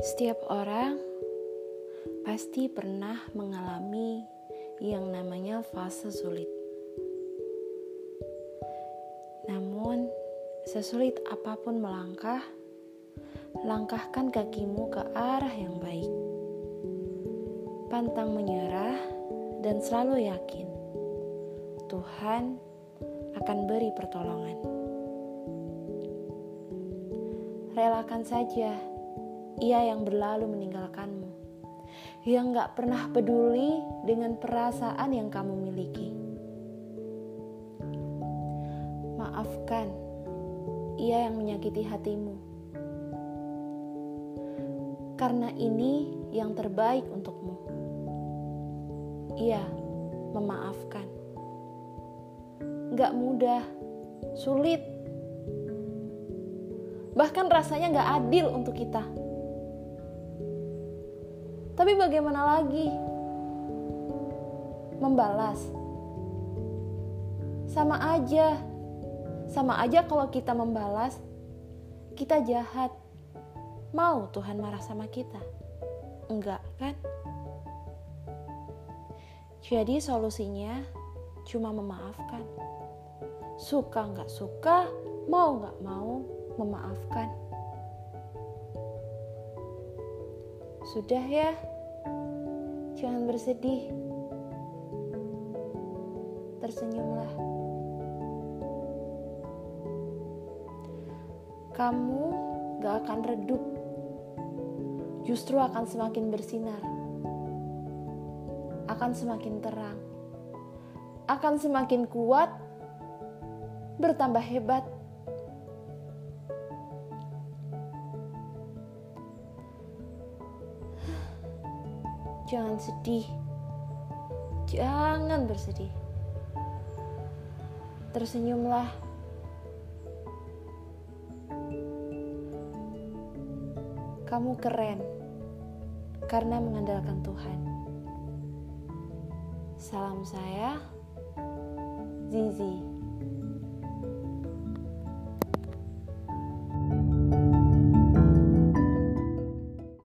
Setiap orang pasti pernah mengalami yang namanya fase sulit. Namun, sesulit apa pun melangkah, langkahkan kakimu ke arah yang baik. Pantang menyerah dan selalu yakin Tuhan akan beri pertolongan. Relakan saja ia yang berlalu meninggalkanmu, yang gak pernah peduli dengan perasaan yang kamu miliki. Maafkan ia yang menyakiti hatimu, karena ini yang terbaik untukmu. Ia memaafkan. Gak mudah, sulit, bahkan rasanya gak adil untuk kita. Tapi bagaimana lagi? Membalas. Sama aja. Sama aja kalau kita membalas, kita jahat. Mau Tuhan marah sama kita? Enggak kan? Jadi solusinya cuma memaafkan. Suka nggak suka, mau nggak mau, memaafkan. Sudah ya, jangan bersedih. Tersenyumlah. Kamu gak akan redup, justru akan semakin bersinar, akan semakin terang, akan semakin kuat, bertambah hebat Jangan sedih. Jangan bersedih. Tersenyumlah. Kamu keren karena mengandalkan Tuhan. Salam saya, Zizi.